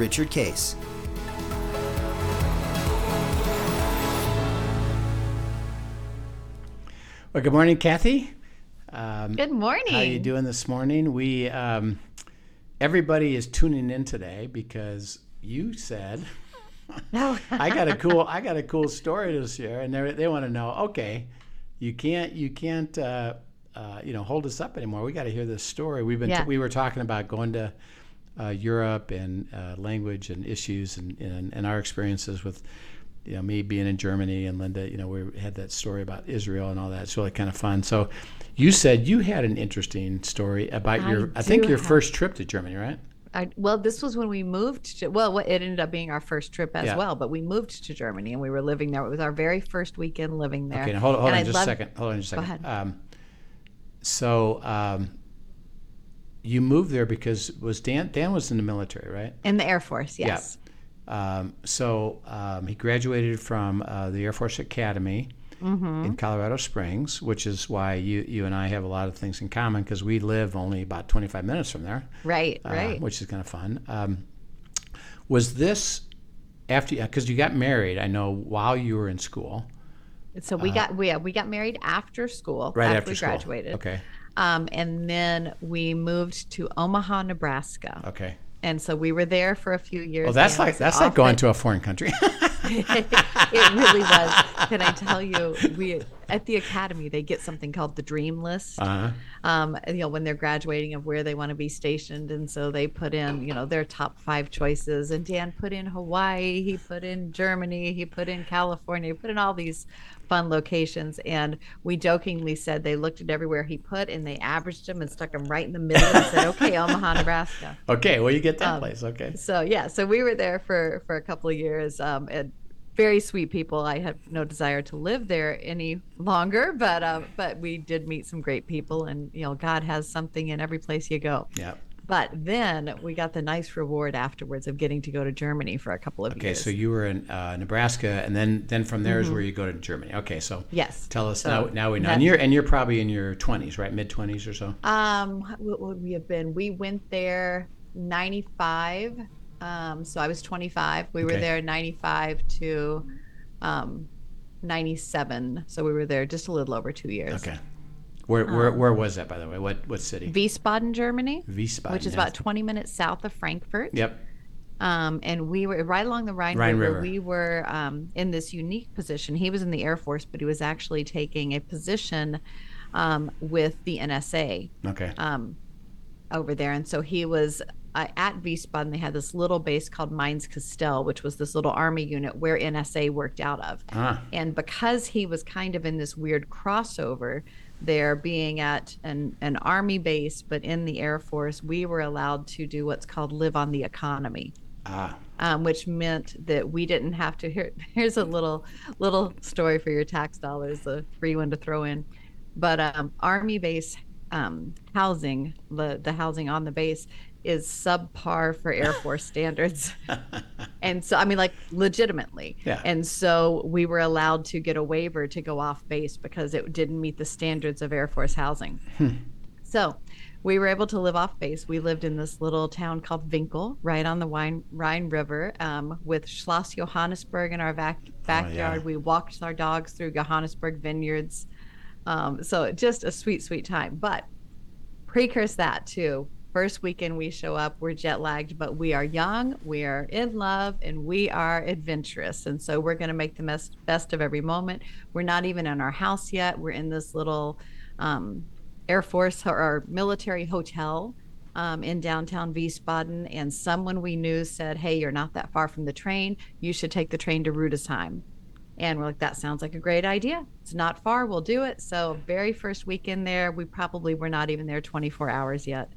Richard Case. Well, good morning, Kathy. Um, good morning. How are you doing this morning? We um, everybody is tuning in today because you said no. I got a cool I got a cool story to share, and they they want to know. Okay, you can't you can't uh, uh, you know hold us up anymore. We got to hear this story. We've been yeah. t- we were talking about going to uh, Europe and uh, language and issues and, and, and our experiences with you know me being in Germany and Linda. You know we had that story about Israel and all that. It's really kind of fun. So you said you had an interesting story about I your I think your have. first trip to Germany, right? I, well, this was when we moved to, well, it ended up being our first trip as yeah. well, but we moved to Germany and we were living there. It was our very first weekend living there. Okay, hold, hold on just loved, a second. Hold on just a second. Go ahead. Um, so, um, you moved there because was Dan, Dan was in the military, right? In the Air Force, yes. Yeah. Um, so, um, he graduated from uh, the Air Force Academy mm-hmm. in Colorado Springs, which is why you you and I have a lot of things in common because we live only about 25 minutes from there. Right, uh, right. Which is kind of fun. Um, was this after because you got married? I know while you were in school. So we uh, got we we got married after school. Right after, after we school. graduated. Okay. Um, and then we moved to Omaha, Nebraska. Okay. And so we were there for a few years. Well, that's like that's like going to a foreign country. it really was. Can I tell you? We at the academy they get something called the dream list. Uh-huh. Um, you know, when they're graduating of where they want to be stationed, and so they put in you know their top five choices. And Dan put in Hawaii, he put in Germany, he put in California, he put in all these fun locations. And we jokingly said they looked at everywhere he put and they averaged them and stuck them right in the middle and said, "Okay, Omaha, Nebraska." Okay, well you get that um, place. Okay. So yeah, so we were there for for a couple of years. Um, and very sweet people. I have no desire to live there any longer, but uh, but we did meet some great people, and you know, God has something in every place you go. Yeah. But then we got the nice reward afterwards of getting to go to Germany for a couple of okay, years. Okay, so you were in uh, Nebraska, and then then from there mm-hmm. is where you go to Germany. Okay, so yes, tell us so now. Now we know, and you're and you're probably in your twenties, right? Mid twenties or so. Um, what would we have been? We went there ninety five um, so I was 25. We were there 95 to um, 97. So we were there just a little over two years. Okay. Where, where, um, where was that, by the way? What what city? Wiesbaden, Germany. Wiesbaden, which is about 20 minutes south of Frankfurt. Yep. Um, and we were right along the Rhine, Rhine River. River. We were um, in this unique position. He was in the Air Force, but he was actually taking a position um, with the NSA. Okay. Um, over there, and so he was uh, at Wiesbaden, they had this little base called Mainz Kastel, which was this little army unit where NSA worked out of. Ah. And because he was kind of in this weird crossover, there being at an, an army base, but in the Air Force, we were allowed to do what's called live on the economy. Ah. Um, which meant that we didn't have to. Here, here's a little little story for your tax dollars, a free one to throw in. But um, Army base um, housing, the the housing on the base, is subpar for Air Force standards. and so, I mean, like legitimately. Yeah. And so we were allowed to get a waiver to go off base because it didn't meet the standards of Air Force housing. Hmm. So we were able to live off base. We lived in this little town called Winkel, right on the Rhine, Rhine River, um, with Schloss Johannisberg in our back, backyard. Oh, yeah. We walked our dogs through Johannisberg vineyards. Um, so just a sweet, sweet time. But precurse that too First weekend we show up, we're jet lagged, but we are young, we are in love, and we are adventurous. And so we're going to make the best, best of every moment. We're not even in our house yet. We're in this little um, Air Force or military hotel um, in downtown Wiesbaden. And someone we knew said, Hey, you're not that far from the train. You should take the train to Rudesheim. And we're like, that sounds like a great idea. It's not far. We'll do it. So, very first weekend there, we probably were not even there 24 hours yet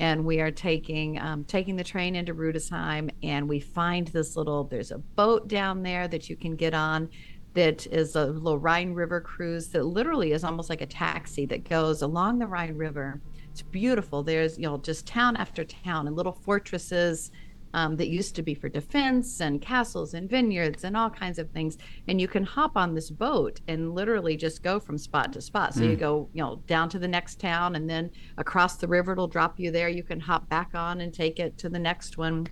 and we are taking um, taking the train into Rudesheim, and we find this little. There's a boat down there that you can get on. That is a little Rhine River cruise that literally is almost like a taxi that goes along the Rhine River. It's beautiful. There's you know just town after town and little fortresses um, that used to be for defense and castles and vineyards and all kinds of things. And you can hop on this boat and literally just go from spot to spot. So mm. you go, you know, down to the next town and then across the river, it'll drop you there. You can hop back on and take it to the next one.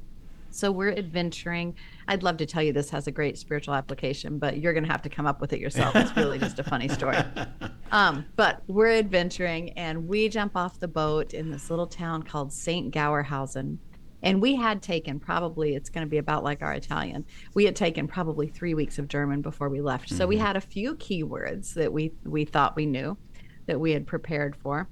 So we're adventuring. I'd love to tell you this has a great spiritual application, but you're going to have to come up with it yourself. It's really just a funny story. Um, but we're adventuring and we jump off the boat in this little town called St. Goarshausen and we had taken probably it's going to be about like our italian we had taken probably three weeks of german before we left mm-hmm. so we mm-hmm. had a few keywords that we we thought we knew that we had prepared for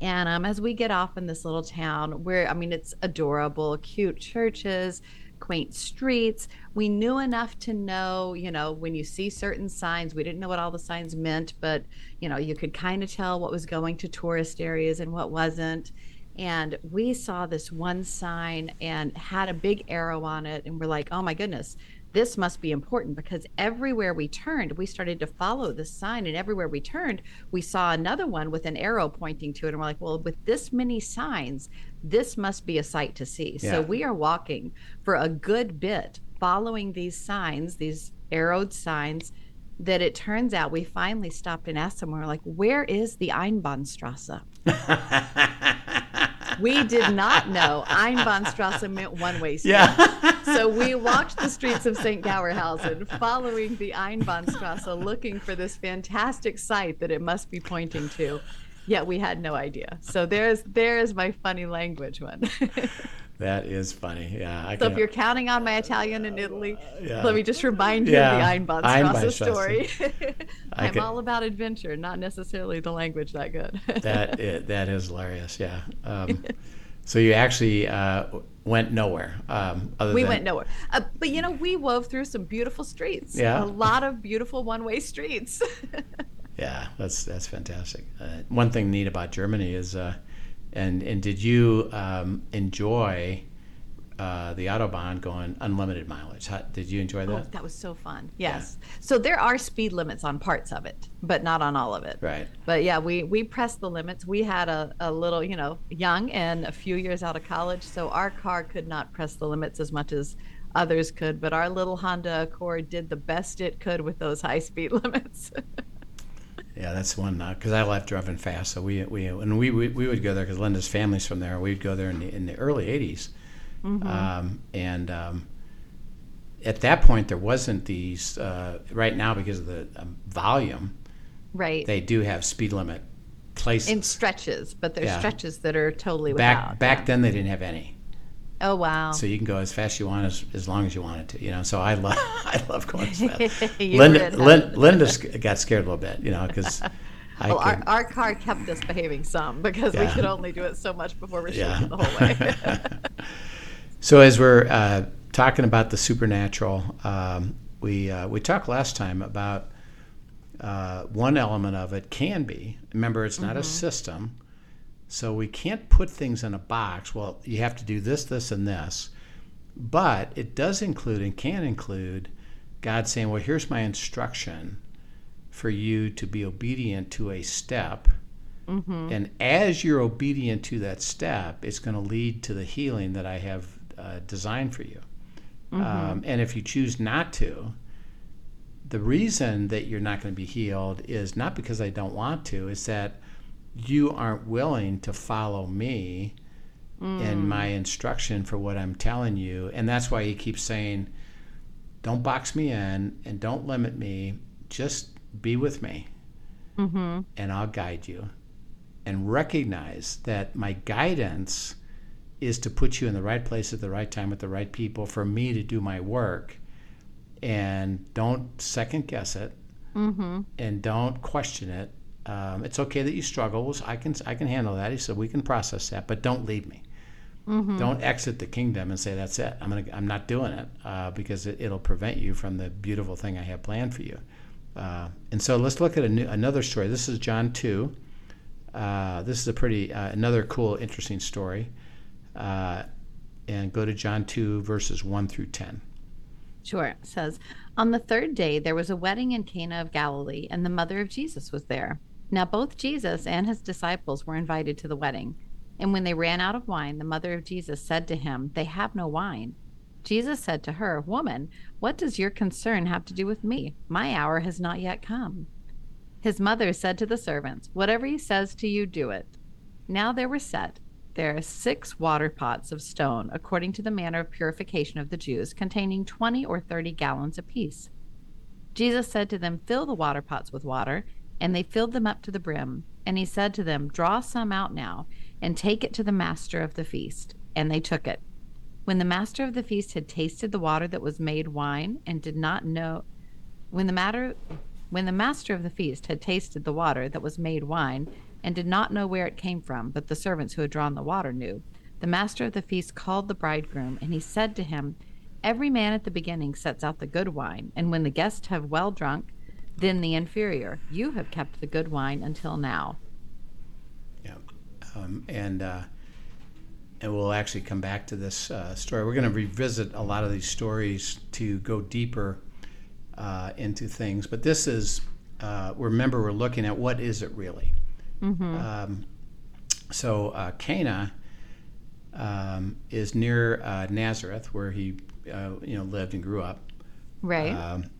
and um, as we get off in this little town where i mean it's adorable cute churches quaint streets we knew enough to know you know when you see certain signs we didn't know what all the signs meant but you know you could kind of tell what was going to tourist areas and what wasn't and we saw this one sign and had a big arrow on it and we're like oh my goodness. This must be important because everywhere we turned we started to follow this sign and everywhere we turned we saw another one with an arrow pointing to it and we're like well with this many signs this must be a sight to see. Yeah. so we are walking for a good bit following these signs these arrowed signs that it turns out we finally stopped and asked them we we're like where is the einbahnstrasse we did not know Einbahnstrasse meant one way street. Yeah. so we walked the streets of St. Goarshausen, following the Einbahnstrasse, looking for this fantastic site that it must be pointing to. Yet we had no idea. So there's there's my funny language one. That is funny. Yeah. I so can, if you're counting on my Italian in Italy, yeah. let me just remind you yeah. of the Einbahnstrasse story. I'm can, all about adventure, not necessarily the language that good. that is, that is hilarious. Yeah. Um, so you actually uh, went nowhere. Um, we than... went nowhere, uh, but you know we wove through some beautiful streets. Yeah. A lot of beautiful one-way streets. yeah, that's that's fantastic. Uh, one thing neat about Germany is uh, and and did you um, enjoy uh, the autobahn going unlimited mileage? How, did you enjoy that? Oh, that was so fun. Yes. Yeah. So there are speed limits on parts of it, but not on all of it. Right. But yeah, we we pressed the limits. We had a, a little, you know, young and a few years out of college, so our car could not press the limits as much as others could. But our little Honda Accord did the best it could with those high speed limits. Yeah, that's one because uh, I left driving fast. So we we and we we, we would go there because Linda's family's from there. We'd go there in the in the early '80s, mm-hmm. um, and um, at that point there wasn't these. Uh, right now, because of the um, volume, right? They do have speed limit places in stretches, but there's yeah. stretches that are totally back without. Back yeah. then, they didn't have any. Oh wow! So you can go as fast as you want, as, as long as you want it to. You know, so I love I love going as fast. Linda, Linda, Linda got scared a little bit, you know, because. well, could, our, our car kept us behaving some because yeah. we could only do it so much before we're shaking yeah. the whole way. so as we're uh, talking about the supernatural, um, we uh, we talked last time about uh, one element of it can be. Remember, it's not mm-hmm. a system. So we can't put things in a box. Well, you have to do this, this, and this. But it does include and can include God saying, well, here's my instruction for you to be obedient to a step. Mm-hmm. And as you're obedient to that step, it's going to lead to the healing that I have uh, designed for you. Mm-hmm. Um, and if you choose not to, the reason that you're not going to be healed is not because I don't want to, is that you aren't willing to follow me mm. and my instruction for what I'm telling you. And that's why he keeps saying, don't box me in and don't limit me. Just be with me mm-hmm. and I'll guide you. And recognize that my guidance is to put you in the right place at the right time with the right people for me to do my work. And don't second guess it mm-hmm. and don't question it um, it's okay that you struggle. I can I can handle that. He said we can process that, but don't leave me. Mm-hmm. Don't exit the kingdom and say that's it. I'm gonna I'm not doing it uh, because it, will prevent you from the beautiful thing I have planned for you. Uh, and so let's look at new, another story. This is John two, Uh, this is a pretty uh, another cool, interesting story. Uh, and go to John two verses one through ten. Sure. It says, On the third day, there was a wedding in Cana of Galilee, and the mother of Jesus was there. Now, both Jesus and his disciples were invited to the wedding. And when they ran out of wine, the mother of Jesus said to him, They have no wine. Jesus said to her, Woman, what does your concern have to do with me? My hour has not yet come. His mother said to the servants, Whatever he says to you, do it. Now there were set there six water pots of stone, according to the manner of purification of the Jews, containing twenty or thirty gallons apiece. Jesus said to them, Fill the water pots with water. And they filled them up to the brim. And he said to them, Draw some out now, and take it to the master of the feast. And they took it. When the master of the feast had tasted the water that was made wine, and did not know, when the matter, when the master of the feast had tasted the water that was made wine, and did not know where it came from, but the servants who had drawn the water knew, the master of the feast called the bridegroom, and he said to him, Every man at the beginning sets out the good wine, and when the guests have well drunk, then the inferior. You have kept the good wine until now. Yeah, um, and uh, and we'll actually come back to this uh, story. We're going to revisit a lot of these stories to go deeper uh, into things. But this is, uh, remember, we're looking at what is it really? Mm-hmm. Um, so uh, Cana um, is near uh, Nazareth, where he uh, you know lived and grew up. Right. Um,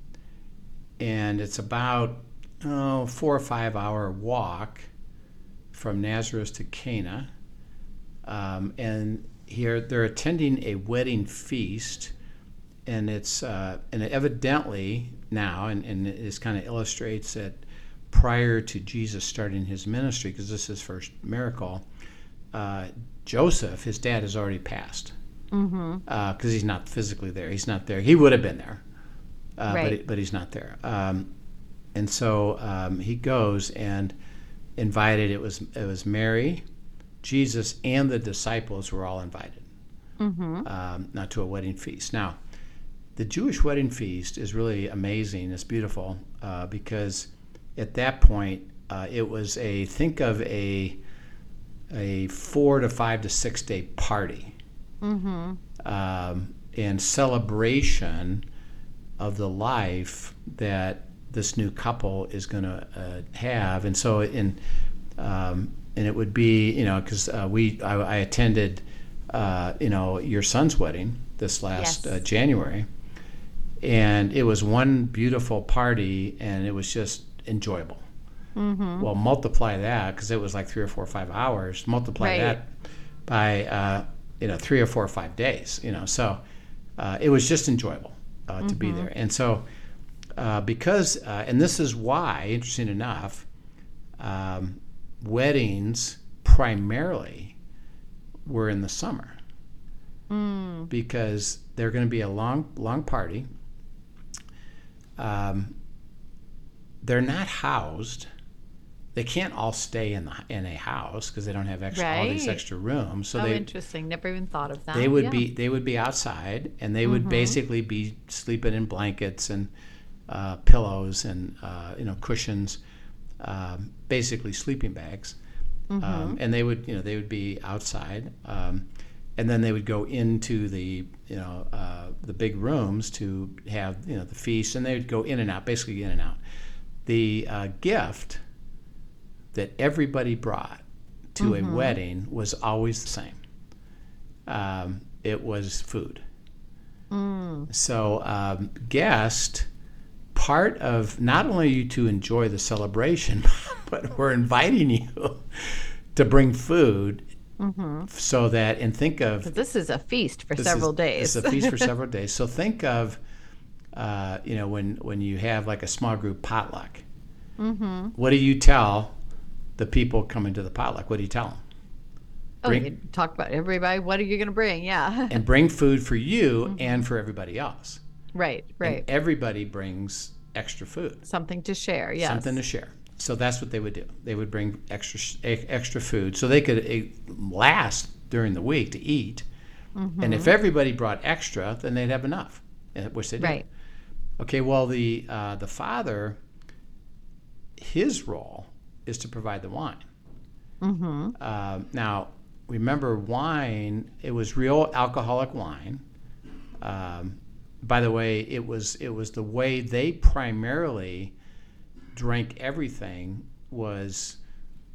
and it's about oh, four or five hour walk from Nazareth to Cana. Um, and here they're attending a wedding feast, and it's uh, and evidently now, and, and this kind of illustrates that prior to Jesus starting his ministry, because this is his first miracle, uh, Joseph, his dad, has already passed because mm-hmm. uh, he's not physically there. He's not there. He would have been there, uh, but, Right. but he's not there. Um, and so um, he goes and invited. It was it was Mary, Jesus, and the disciples were all invited. Mm-hmm. Um, not to a wedding feast. Now, the Jewish wedding feast is really amazing. It's beautiful uh, because at that point uh, it was a think of a a four to five to six day party Mm-hmm. um, and celebration of the life that this new couple is going to uh, have. And so, in um, and it would be you know because uh, we I, I attended uh, you know your son's wedding this last Yes. uh, January, and it was one beautiful party, and it was just enjoyable. Mm-hmm. Well, multiply that because it was like three or four or five hours. Multiply Right. that by uh, you know three or four or five days. You know, so uh, it was just enjoyable uh, to be there. And so uh, because uh, and this is why, interesting enough, um, weddings primarily were in the summer Mm. because they're going to be a long long party. Um, they're not housed. They can't all stay in the in a house because they don't have extra all these extra rooms. So oh, they interesting. Never even thought of that. they would Yeah. be they would be outside and they would Mhm. basically be sleeping in blankets and uh, pillows and uh, you know cushions, um, basically sleeping bags. Mm-hmm. Um, and they would you know they would be outside, um, and then they would go into the you know uh, the big rooms to have you know the feast, and they would go in and out, basically in and out. The uh, gift that everybody brought to Mhm. a wedding was always the same. Um, it was food. Mm. So, um, guest, part of not only you to enjoy the celebration, but we're inviting you to bring food Mm-hmm. so that, and think of 'Cause This is a feast for several is, days. It's a feast for several days. So think of, uh, you know, when when you have like a small group potluck. mm-hmm. What do you tell the people coming to the potluck? What do you tell them? Oh, you talk about everybody. What are you going to bring? Yeah. And bring food for you and for everybody else. right. Right. And everybody brings extra food. Something to share. Yes. something to share. So that's what they would do. They would bring extra extra food so they could eh, last during the week to eat. Mm-hmm. And if everybody brought extra, then they'd have enough, eh, which they did. Right. Okay. Well, the uh, the father, his role is to provide the wine. Mm-hmm. Uh, now, remember, wine, it was real alcoholic wine. Um, by the way, it was it was the way they primarily drank everything was,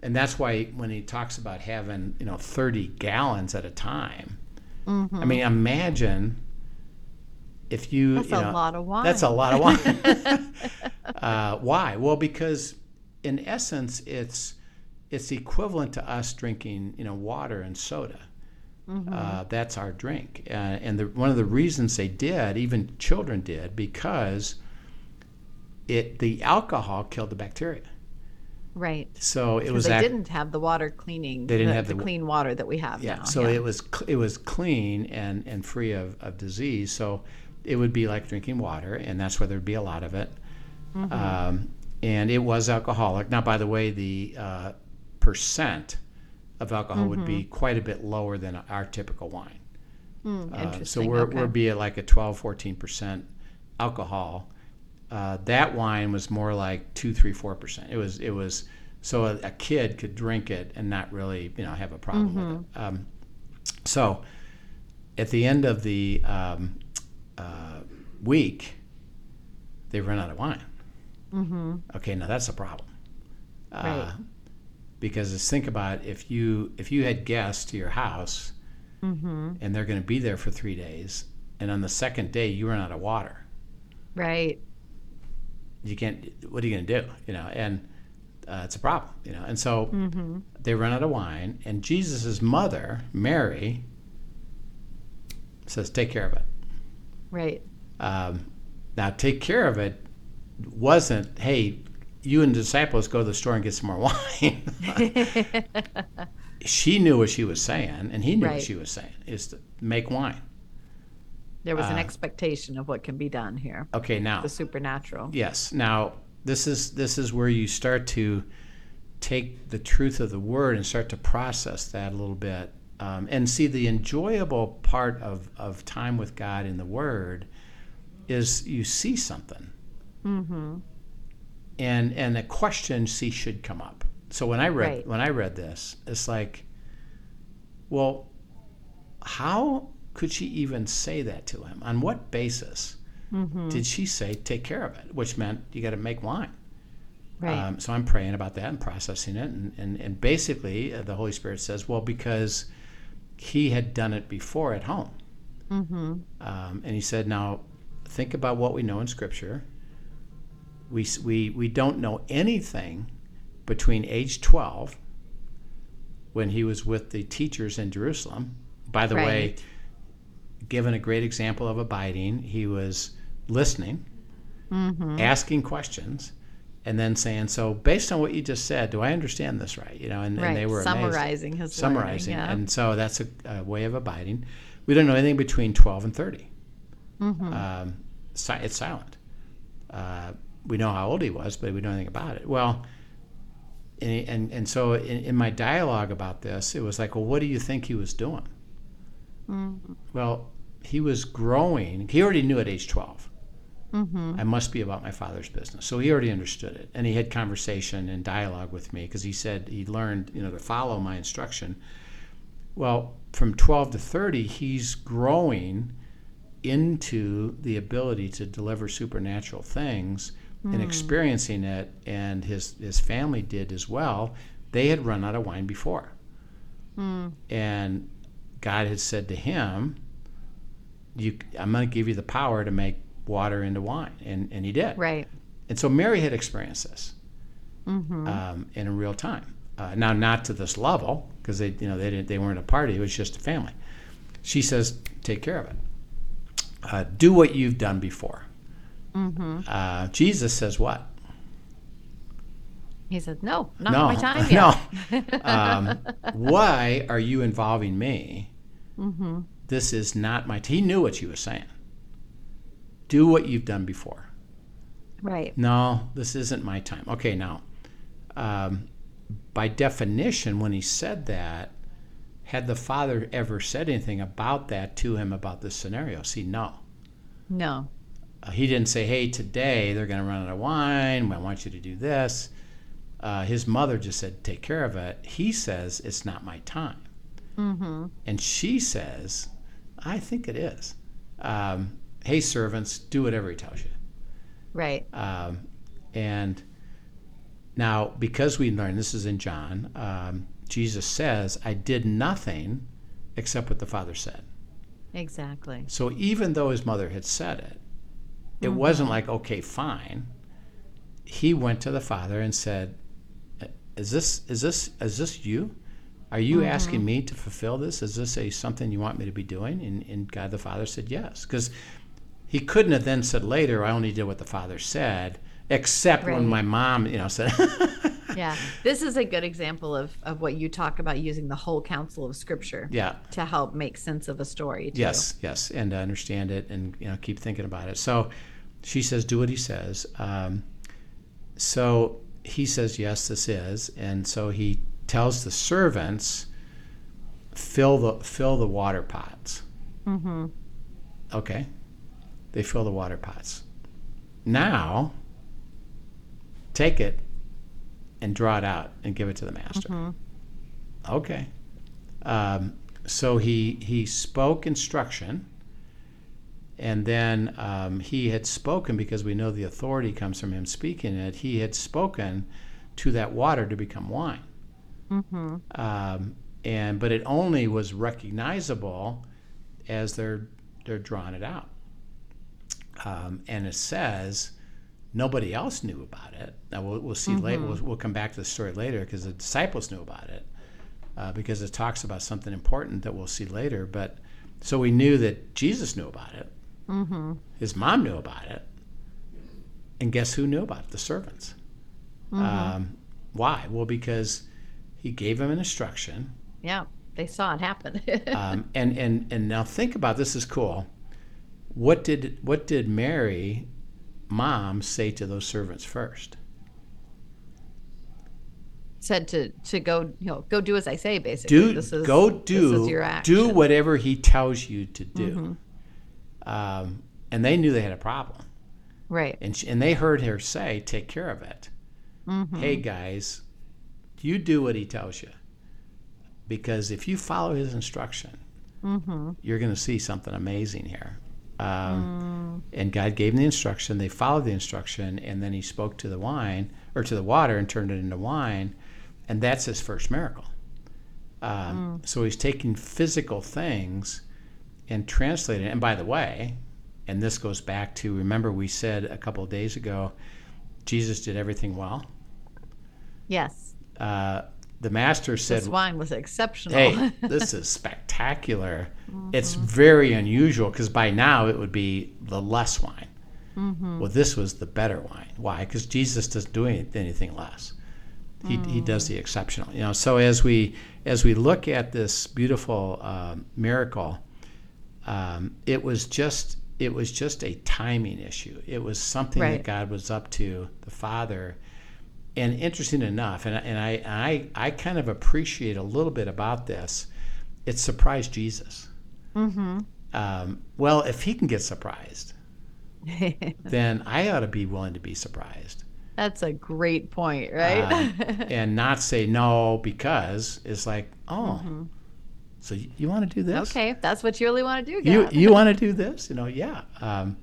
and that's why when he talks about having you know 30 gallons at a time, mm-hmm. I mean, imagine if you that's you a lot of wine. That's a lot of wine. uh, why? Well, because in essence, it's it's equivalent to us drinking you know water and soda. Mm-hmm. Uh, that's our drink, uh, and the, one of the reasons they did, even children did, because it the alcohol killed the bacteria. Right. So it was. They didn't have the water cleaning. They didn't the, have the, the- clean water that we have yeah. now. So it was cl- it was clean and and free of, of disease. So it would be like drinking water, and that's where there'd be a lot of it. Um, and it was alcoholic. Now, by the way, the uh, percent of alcohol would be quite a bit lower than our typical wine. Hmm, Uh, so we're, okay. we're be at like a 12, 14 percent alcohol. Uh, that wine was more like two, three, four percent. It was it was so a, a kid could drink it and not really you know have a problem with it. Um, so at the end of the um, uh, week, they run out of wine. Mm-hmm. Okay, now that's a problem. Uh, Right. Because just think about if you if you had guests to your house Mm-hmm. and they're going to be there for three days, and on the second day you run out of water, right. you can't. What are you going to do? You know, and uh, it's a problem. You know, and so they run out of wine, and Jesus' mother Mary says, "Take care of it." Right. Um, now, take care of it wasn't, hey, you and the disciples go to the store and get some more wine. she knew what she was saying, and he knew what she was saying, is to make wine. There was an Uh, expectation of what can be done here. Okay, now, The supernatural. yes, now this is this is where you start to take the truth of the word and start to process that a little bit, um, and see the enjoyable part of of time with God in the Word is you see something. And and a question see should come up. So when I read Right. when I read this, it's like, well, how could she even say that to him? On what basis did she say take care of it? Which meant you got to make wine. Right. Um, so I'm praying about that and processing it, and and, and basically uh, the Holy Spirit says, well, because he had done it before at home, mm-hmm. um, and he said, now think about what we know in Scripture. We, we, we don't know anything between age 12 when he was with the teachers in Jerusalem. By the way, given a great example of abiding, he was listening, Mm-hmm. asking questions, and then saying, "So, based on what you just said, do I understand this right?" You know, and, Right. and they were amazed Summarizing his summarizing. learning, yeah. And so that's a, a way of abiding. We don't know anything between 12 and 30. Mm-hmm. Um, si- it's silent. Uh, we know how old he was, but we don't know anything about it. Well, and, and, and so in, in my dialogue about this, it was like, well, what do you think he was doing? Mm-hmm. Well, he was growing. He already knew at age 12. Mm-hmm. I must be about my father's business. So he already understood it. And he had conversation and dialogue with me because he said he learned, you know, to follow my instruction. Well, from 12 to 30, he's growing into the ability to deliver supernatural things and experiencing it. And his, his family did as well. They had run out of wine before. And God had said to him, you, I'm going to give you the power to make water into wine. And, and he did. Right. And so Mary had experienced this um, in real time. Uh, now, not to this level, because they, you know, they didn't, they weren't a party. It was just a family. She says, "Take care of it. Uh, do what you've done before." Uh, Jesus says, "What? He said, "No, not no, my time yet." no. um, why are you involving me? This is not my. T-. He knew what she was saying. Do what you've done before. Right. No, this isn't my time. Okay, now, um, by definition, when he said that, had the father ever said anything about that to him about this scenario? See, no. No. Uh, he didn't say, hey, today they're going to run out of wine. I want you to do this. uh, his mother just said, "Take care of it." He says, "It's not my time," Mm-hmm. and she says, "I think it is." Um, hey, servants, do whatever he tells you. Right. Um, and now, because we learn this is in John, um, Jesus says, "I did nothing except what the Father said." Exactly. So even though his mother had said it, it mm-hmm. wasn't like, okay, fine. He went to the father and said, "Is this is this is this you? Are you mm-hmm. asking me to fulfill this? Is this a something you want me to be doing?" And, and God the Father said, "Yes," because he couldn't have then said later, "I only did what the Father said," except when my mom, you know, said, Yeah. This is a good example of, of what you talk about using the whole counsel of scripture "Yeah, to help make sense of a story. Too. Yes, yes, and to understand it and you know keep thinking about it. So she says, "Do what he says." Um, so he says, "Yes, this is," and so he tells the servants, "Fill the fill the water pots." Mm-hmm. Okay, they fill the water pots. Now, take it and draw it out and give it to the master. Okay. Um, so he he spoke instruction, and then um, he had spoken because we know the authority comes from him speaking it. He had spoken to that water to become wine, Mm-hmm. um, and but it only was recognizable as they're they're drawing it out. Um, and it says nobody else knew about it. Now we'll, we'll see later. We'll, we'll come back to the story later because the disciples knew about it uh, because it talks about something important that we'll see later. But so we knew that Jesus knew about it. Mm-hmm. His mom knew about it, and guess who knew about it? The servants. Um, why? Well, because he gave them an instruction. Yeah. They saw it happen. Um, and and and now think about this is cool. What did what did Mary, mom, say to those servants first? Said to to go, you know, go do as I say. Basically, Do this is go This do is your do whatever he tells you to do. Mm-hmm. Um, and they knew they had a problem, Right. and she, and they heard her say, "Take care of it." Mm-hmm. Hey guys, you do what he tells you, because if you follow his instruction, mm-hmm. you're going to see something amazing here. Um, And God gave them the instruction. They followed the instruction, and then He spoke to the wine or to the water and turned it into wine, and that's His first miracle. Um, So He's taking physical things and translating. it. And by the way, and this goes back to remember we said a couple of days ago, Jesus did everything well. Yes. Uh, the master said, This wine was exceptional. hey, this is spectacular. It's very unusual because by now it would be the less wine. Well, this was the better wine. Why? Because Jesus doesn't do anything less. He, he does the exceptional. You know. So as we as we look at this beautiful um, miracle, um, it was just it was just a timing issue. It was something Right. that God was up to, the Father. And interesting enough, and, and I, I I kind of appreciate a little bit about this. It surprised Jesus. mm-hmm. Um, well, if he can get surprised, then I ought to be willing to be surprised. That's a great point, right? Uh, and not say no because it's like, oh, so you, you want to do this? okay, if that's what you really want to do, You you want to do this? You know, yeah. Um,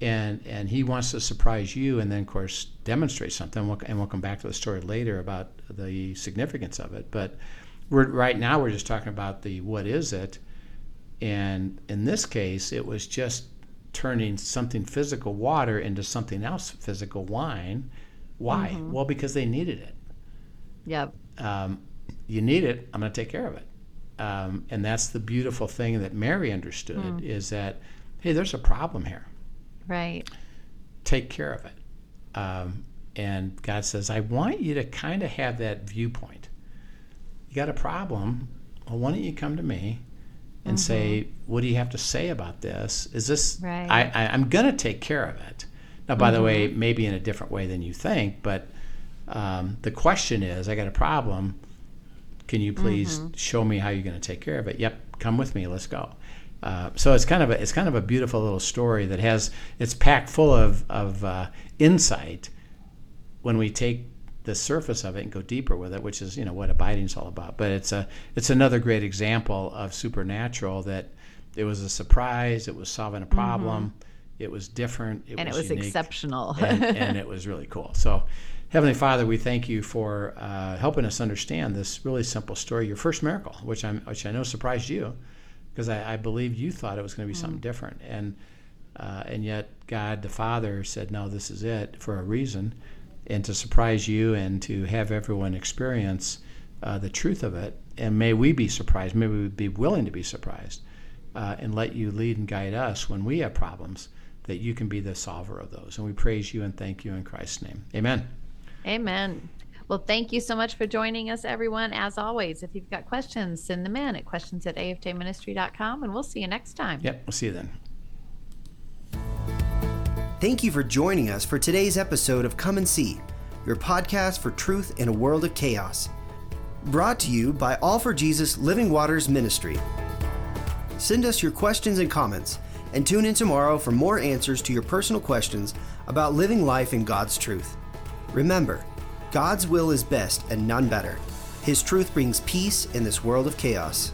and and he wants to surprise you, and then of course demonstrate something. We'll, and we'll come back to the story later about the significance of it. But we're right now we're just talking about the what is it, and in this case it was just turning something physical water into something else physical wine. Why? Well, because they needed it Yep. um, you need it i'm going to take care of it um, and that's the beautiful thing that mary understood is that hey there's a problem here Right. take care of it. Um, and god says i want you to kind of have that viewpoint. You got a problem well why don't you come to me and say what do you have to say about this? Is this Right. I, I, i'm going to take care of it. Now by the way maybe in a different way than you think but um, the question is i got a problem. Can you please show me how you're going to take care of it? Yep come with me let's go uh, so it's kind of a it's kind of a beautiful little story that has it's packed full of of uh, insight when we take the surface of it and go deeper with it, which is you know what abiding is all about. But it's a it's another great example of supernatural that it was a surprise. It was solving a problem. Mm-hmm. It was different. It and was it was unique, exceptional. and, and, it was really cool. So, Heavenly Father, we thank you for uh, helping us understand this really simple story. Your first miracle, which I'm which I know surprised you, because I, I believe you thought it was going to be mm-hmm. something different, and uh, and yet God the Father said, "No, this is it for a reason." and to surprise you and to have everyone experience uh, the truth of it. And may we be surprised, may we be willing to be surprised uh, and let you lead and guide us when we have problems, that you can be the solver of those. And we praise you and thank you in Christ's name. Amen. Amen. Well, thank you so much for joining us, everyone. As always, if you've got questions, send them in at questions at afjministry.com, and we'll see you next time. Yep, we'll see you then. Thank you for joining us for today's episode of Come and See, your podcast for truth in a world of chaos. Brought to you by All for Jesus Living Waters Ministry. Send us your questions and comments, and tune in tomorrow for more answers to your personal questions about living life in God's truth. Remember, God's will is best and none better. His truth brings peace in this world of chaos.